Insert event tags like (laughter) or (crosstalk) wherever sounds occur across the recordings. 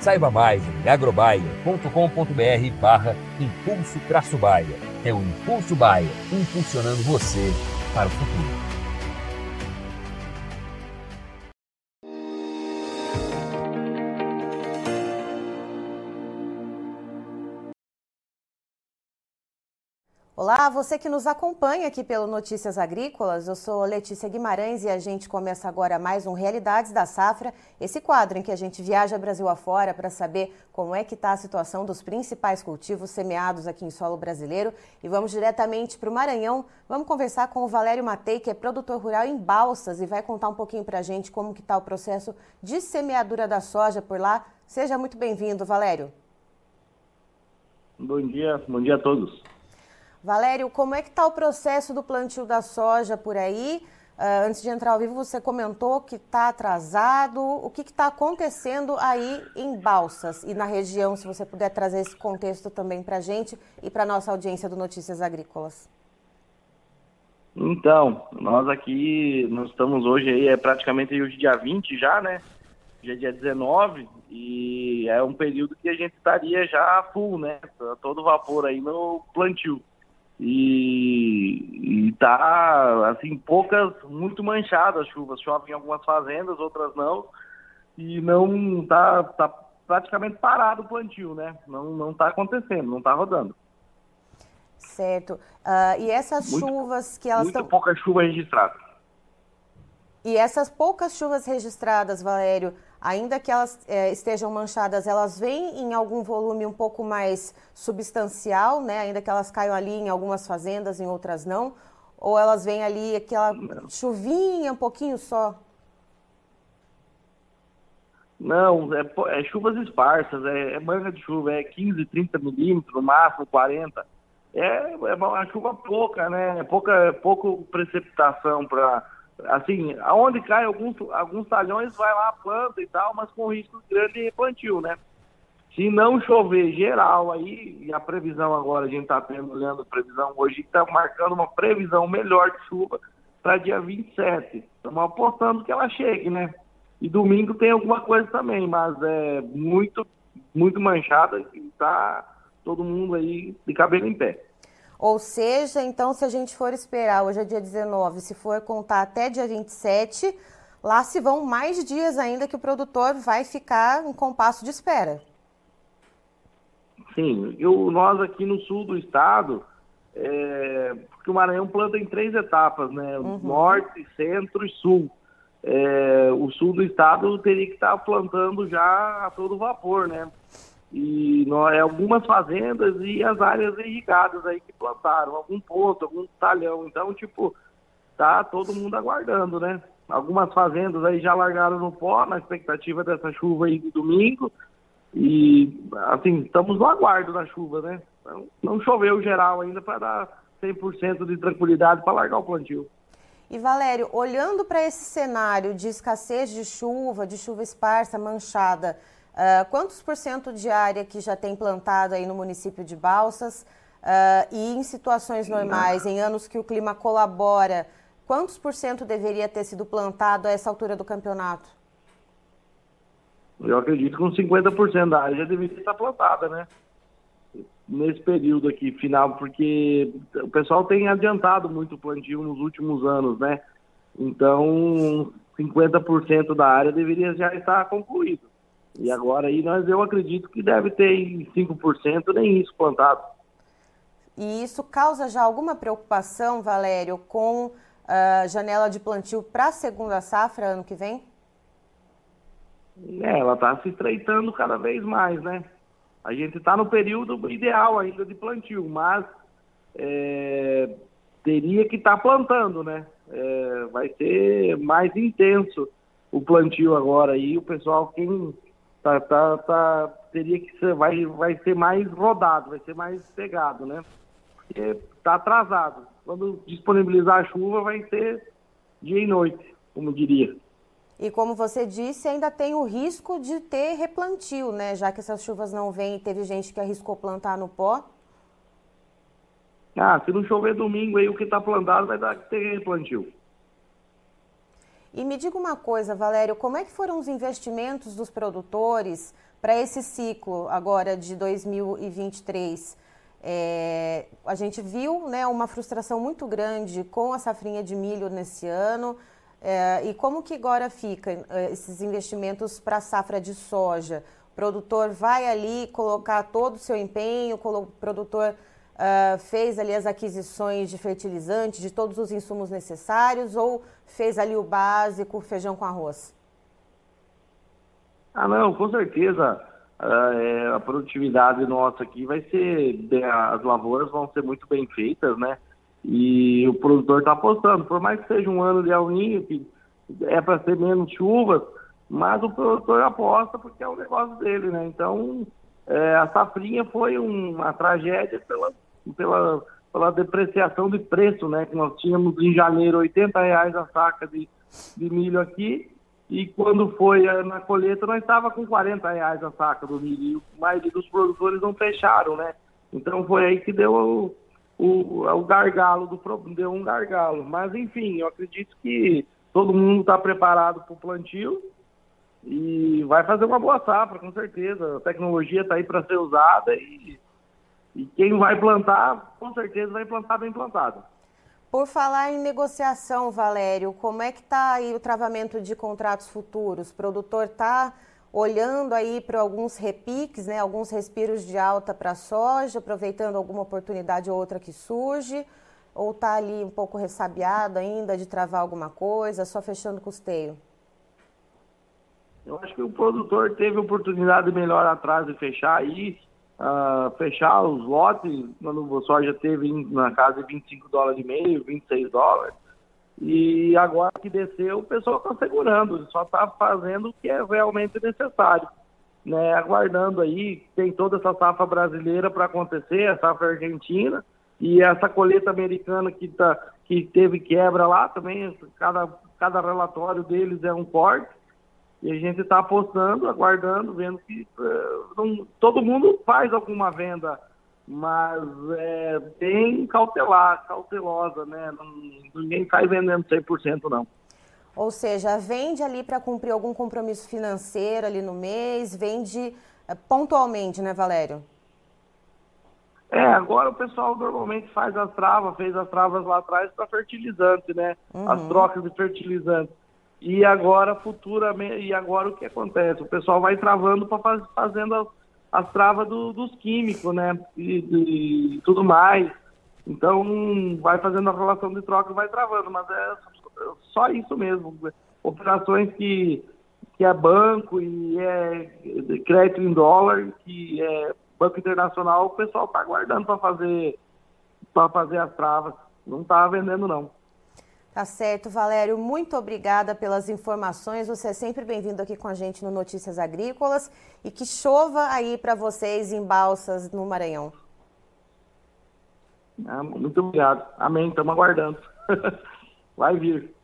Saiba mais em agrobaia.com.br barra Impulso Traço Baia. É o Impulso Baia, impulsionando você para o futuro. Olá, você que nos acompanha aqui pelo Notícias Agrícolas, eu sou Letícia Guimarães e a gente começa agora mais um Realidades da Safra, esse quadro em que a gente viaja Brasil afora para saber como é que está a situação dos principais cultivos semeados aqui em solo brasileiro e vamos diretamente para o Maranhão, vamos conversar com o Valério Matei, que é produtor rural em Balsas e vai contar um pouquinho para a gente como que está o processo de semeadura da soja por lá. Seja muito bem-vindo, Valério. Bom dia, bom dia a todos. Valério, como é que está o processo do plantio da soja por aí? Uh, antes de entrar ao vivo, você comentou que está atrasado. O que está acontecendo aí em Balsas e na região? Se você puder trazer esse contexto também para a gente e para a nossa audiência do Notícias Agrícolas. Então, nós aqui, nós estamos hoje aí, é praticamente hoje dia 20 já, né? Já é dia 19 e é um período que a gente estaria já full, né? Todo vapor aí no plantio e, e tá assim poucas muito manchadas as chuvas. Chove em algumas fazendas outras não. E não tá, tá praticamente parado o plantio né? Não não tá acontecendo não tá rodando. Certo. Uh, e essas muito, chuvas que elas estão pouca chuva registrada. E essas poucas chuvas registradas Valério ainda que elas é, estejam manchadas, elas vêm em algum volume um pouco mais substancial, né? Ainda que elas caiam ali em algumas fazendas, em outras não, ou elas vêm ali aquela chuvinha um pouquinho só? Não, é, é chuvas esparsas, é, é, manga de chuva, é 15, 30 milímetros, no máximo 40. É, é uma chuva pouca, né? Pouca, pouco precipitação para assim, aonde cai alguns, alguns talhões, vai lá, planta e tal, mas com risco grande de replantio, né? Se não chover geral aí, e a previsão agora, a gente está tendo, olhando a previsão hoje, está marcando uma previsão melhor de chuva para dia 27. Estamos apostando que ela chegue, né? E domingo tem alguma coisa também, mas é muito, muito manchada e está todo mundo aí de cabelo em pé. Ou seja, então, se a gente for esperar, hoje é dia 19, se for contar até dia 27, lá se vão mais dias ainda que o produtor vai ficar em compasso de espera. Sim, eu, nós aqui no sul do estado, é, porque o Maranhão planta em três etapas, né? Uhum. Norte, centro e sul. É, o sul do estado teria que estar plantando já a todo vapor, né? E nós, é, algumas fazendas e as áreas irrigadas aí que plantaram, algum ponto, algum talhão. Então, tipo, tá todo mundo aguardando, né? Algumas fazendas aí já largaram no pó na expectativa dessa chuva aí de domingo. E, assim, estamos no aguardo da chuva, né? Então, não choveu geral ainda para dar 100% de tranquilidade para largar o plantio. E Valério, olhando para esse cenário de escassez de chuva, de chuva esparsa, manchada, Uh, quantos por cento de área que já tem plantado aí no município de Balsas? Uh, e em situações normais, em anos que o clima colabora, quantos por cento deveria ter sido plantado a essa altura do campeonato? Eu acredito que uns 50% da área já deveria estar plantada, né? Nesse período aqui final, porque o pessoal tem adiantado muito o plantio nos últimos anos, né? Então, 50% da área deveria já estar concluído. E agora aí nós, eu acredito que deve ter 5%, nem isso plantado. E isso causa já alguma preocupação, Valério, com a uh, janela de plantio para a segunda safra ano que vem? É, ela está se estreitando cada vez mais, né? A gente está no período ideal ainda de plantio, mas é, teria que estar tá plantando, né? É, vai ser mais intenso o plantio agora e o pessoal quem tá, tá, tá teria que ser, vai, vai ser mais rodado, vai ser mais pegado, né? Porque tá atrasado. Quando disponibilizar a chuva vai ser dia e noite, como diria. E como você disse, ainda tem o risco de ter replantio, né? Já que essas chuvas não vêm, teve gente que arriscou plantar no pó. Ah, se não chover domingo aí, o que está plantado vai dar que ter replantio. E me diga uma coisa, Valério, como é que foram os investimentos dos produtores para esse ciclo agora de 2023? É, a gente viu né, uma frustração muito grande com a safrinha de milho nesse ano. É, e como que agora fica é, esses investimentos para a safra de soja? O produtor vai ali colocar todo o seu empenho, o produtor uh, fez ali as aquisições de fertilizantes, de todos os insumos necessários, ou fez ali o básico, feijão com arroz? Ah, não, com certeza. Uh, a produtividade nossa aqui vai ser, as lavouras vão ser muito bem feitas, né? E o produtor está apostando, por mais que seja um ano de El Ninho, que é para ser menos chuvas, mas o produtor aposta porque é o negócio dele, né? Então, é, a safrinha foi um, uma tragédia pela, pela, pela depreciação de preço, né? Que nós tínhamos em janeiro 80 reais a saca de, de milho aqui, e quando foi na colheita nós estava com 40 reais a saca do milho, e maioria dos produtores não fecharam, né? Então foi aí que deu o, o gargalo do deu um gargalo. Mas enfim, eu acredito que todo mundo está preparado para o plantio e vai fazer uma boa safra, com certeza. A tecnologia está aí para ser usada e, e quem vai plantar, com certeza vai plantar bem plantado. Por falar em negociação, Valério, como é que está aí o travamento de contratos futuros? O produtor está olhando aí para alguns repiques, né, alguns respiros de alta para a soja, aproveitando alguma oportunidade ou outra que surge, ou está ali um pouco ressabiado ainda de travar alguma coisa, só fechando custeio? Eu acho que o produtor teve oportunidade melhor atrás de fechar aí, uh, fechar os lotes, quando a soja teve na casa de 25 dólares e meio, 26 dólares, e agora que desceu, o pessoal está segurando, só está fazendo o que é realmente necessário. Né, aguardando aí, tem toda essa safra brasileira para acontecer, a safra argentina, e essa colheita americana que, tá, que teve quebra lá também, cada, cada relatório deles é um corte, e a gente está apostando, aguardando, vendo que uh, não, todo mundo faz alguma venda mas é bem cautelar, cautelosa, né? Não, ninguém sai vendendo 100% não. Ou seja, vende ali para cumprir algum compromisso financeiro ali no mês, vende é, pontualmente, né, Valério? É, agora o pessoal normalmente faz as travas, fez as travas lá atrás para fertilizante, né? Uhum. As trocas de fertilizante. E agora, futuramente, e agora o que acontece? O pessoal vai travando para faz, fazendo as as travas do, dos químicos, né? E, e, tudo mais. Então, vai fazendo a relação de troca, vai travando, mas é só isso mesmo. Operações que, que é banco e é crédito em dólar, que é banco internacional, o pessoal está aguardando para fazer, fazer as travas. Não está vendendo, não. Tá certo, Valério. Muito obrigada pelas informações. Você é sempre bem-vindo aqui com a gente no Notícias Agrícolas e que chova aí para vocês em Balsas, no Maranhão. Ah, muito obrigado. Amém. Estamos aguardando. (laughs) Vai vir.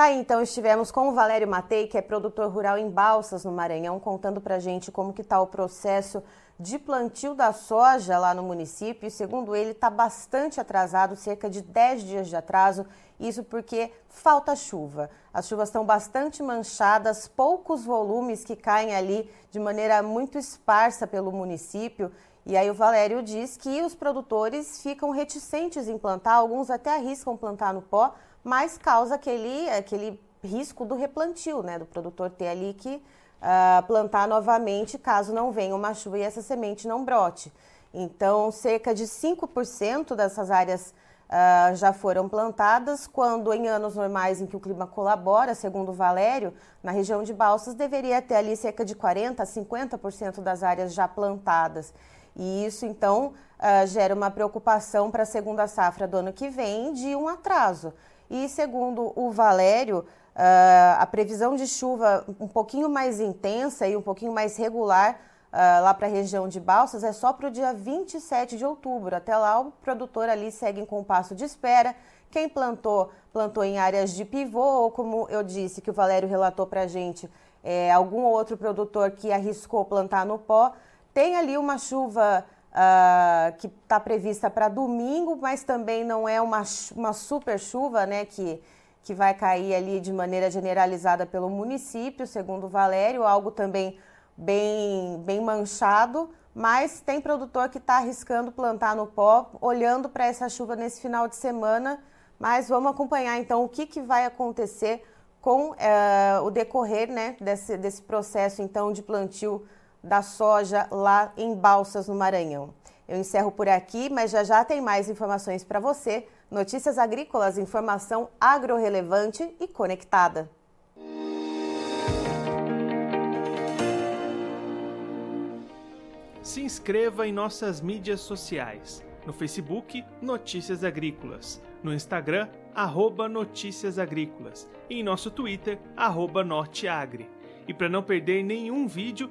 Tá então estivemos com o Valério Matei, que é produtor rural em Balsas, no Maranhão, contando para gente como que está o processo de plantio da soja lá no município. Segundo ele, está bastante atrasado, cerca de 10 dias de atraso. Isso porque falta chuva. As chuvas estão bastante manchadas, poucos volumes que caem ali de maneira muito esparsa pelo município. E aí o Valério diz que os produtores ficam reticentes em plantar, alguns até arriscam plantar no pó, mas causa aquele, aquele risco do replantio, né, do produtor ter ali que uh, plantar novamente caso não venha uma chuva e essa semente não brote. Então, cerca de 5% dessas áreas uh, já foram plantadas, quando em anos normais em que o clima colabora, segundo Valério, na região de Balsas deveria ter ali cerca de 40% a 50% das áreas já plantadas. E isso, então, uh, gera uma preocupação para a segunda safra do ano que vem de um atraso. E segundo o Valério, Uh, a previsão de chuva um pouquinho mais intensa e um pouquinho mais regular uh, lá para a região de Balsas é só para o dia 27 de outubro. Até lá, o produtor ali segue com o passo de espera. Quem plantou, plantou em áreas de pivô, ou como eu disse, que o Valério relatou para a gente, é, algum outro produtor que arriscou plantar no pó. Tem ali uma chuva uh, que está prevista para domingo, mas também não é uma, uma super chuva, né? Que, que vai cair ali de maneira generalizada pelo município, segundo o Valério, algo também bem, bem manchado, mas tem produtor que está arriscando plantar no pó, olhando para essa chuva nesse final de semana. Mas vamos acompanhar então o que, que vai acontecer com uh, o decorrer né, desse, desse processo então de plantio da soja lá em Balsas, no Maranhão. Eu encerro por aqui, mas já já tem mais informações para você. Notícias agrícolas, informação agro-relevante e conectada. Se inscreva em nossas mídias sociais. No Facebook, Notícias Agrícolas. No Instagram, arroba Notícias Agrícolas. E em nosso Twitter, arroba Norteagri. E para não perder nenhum vídeo,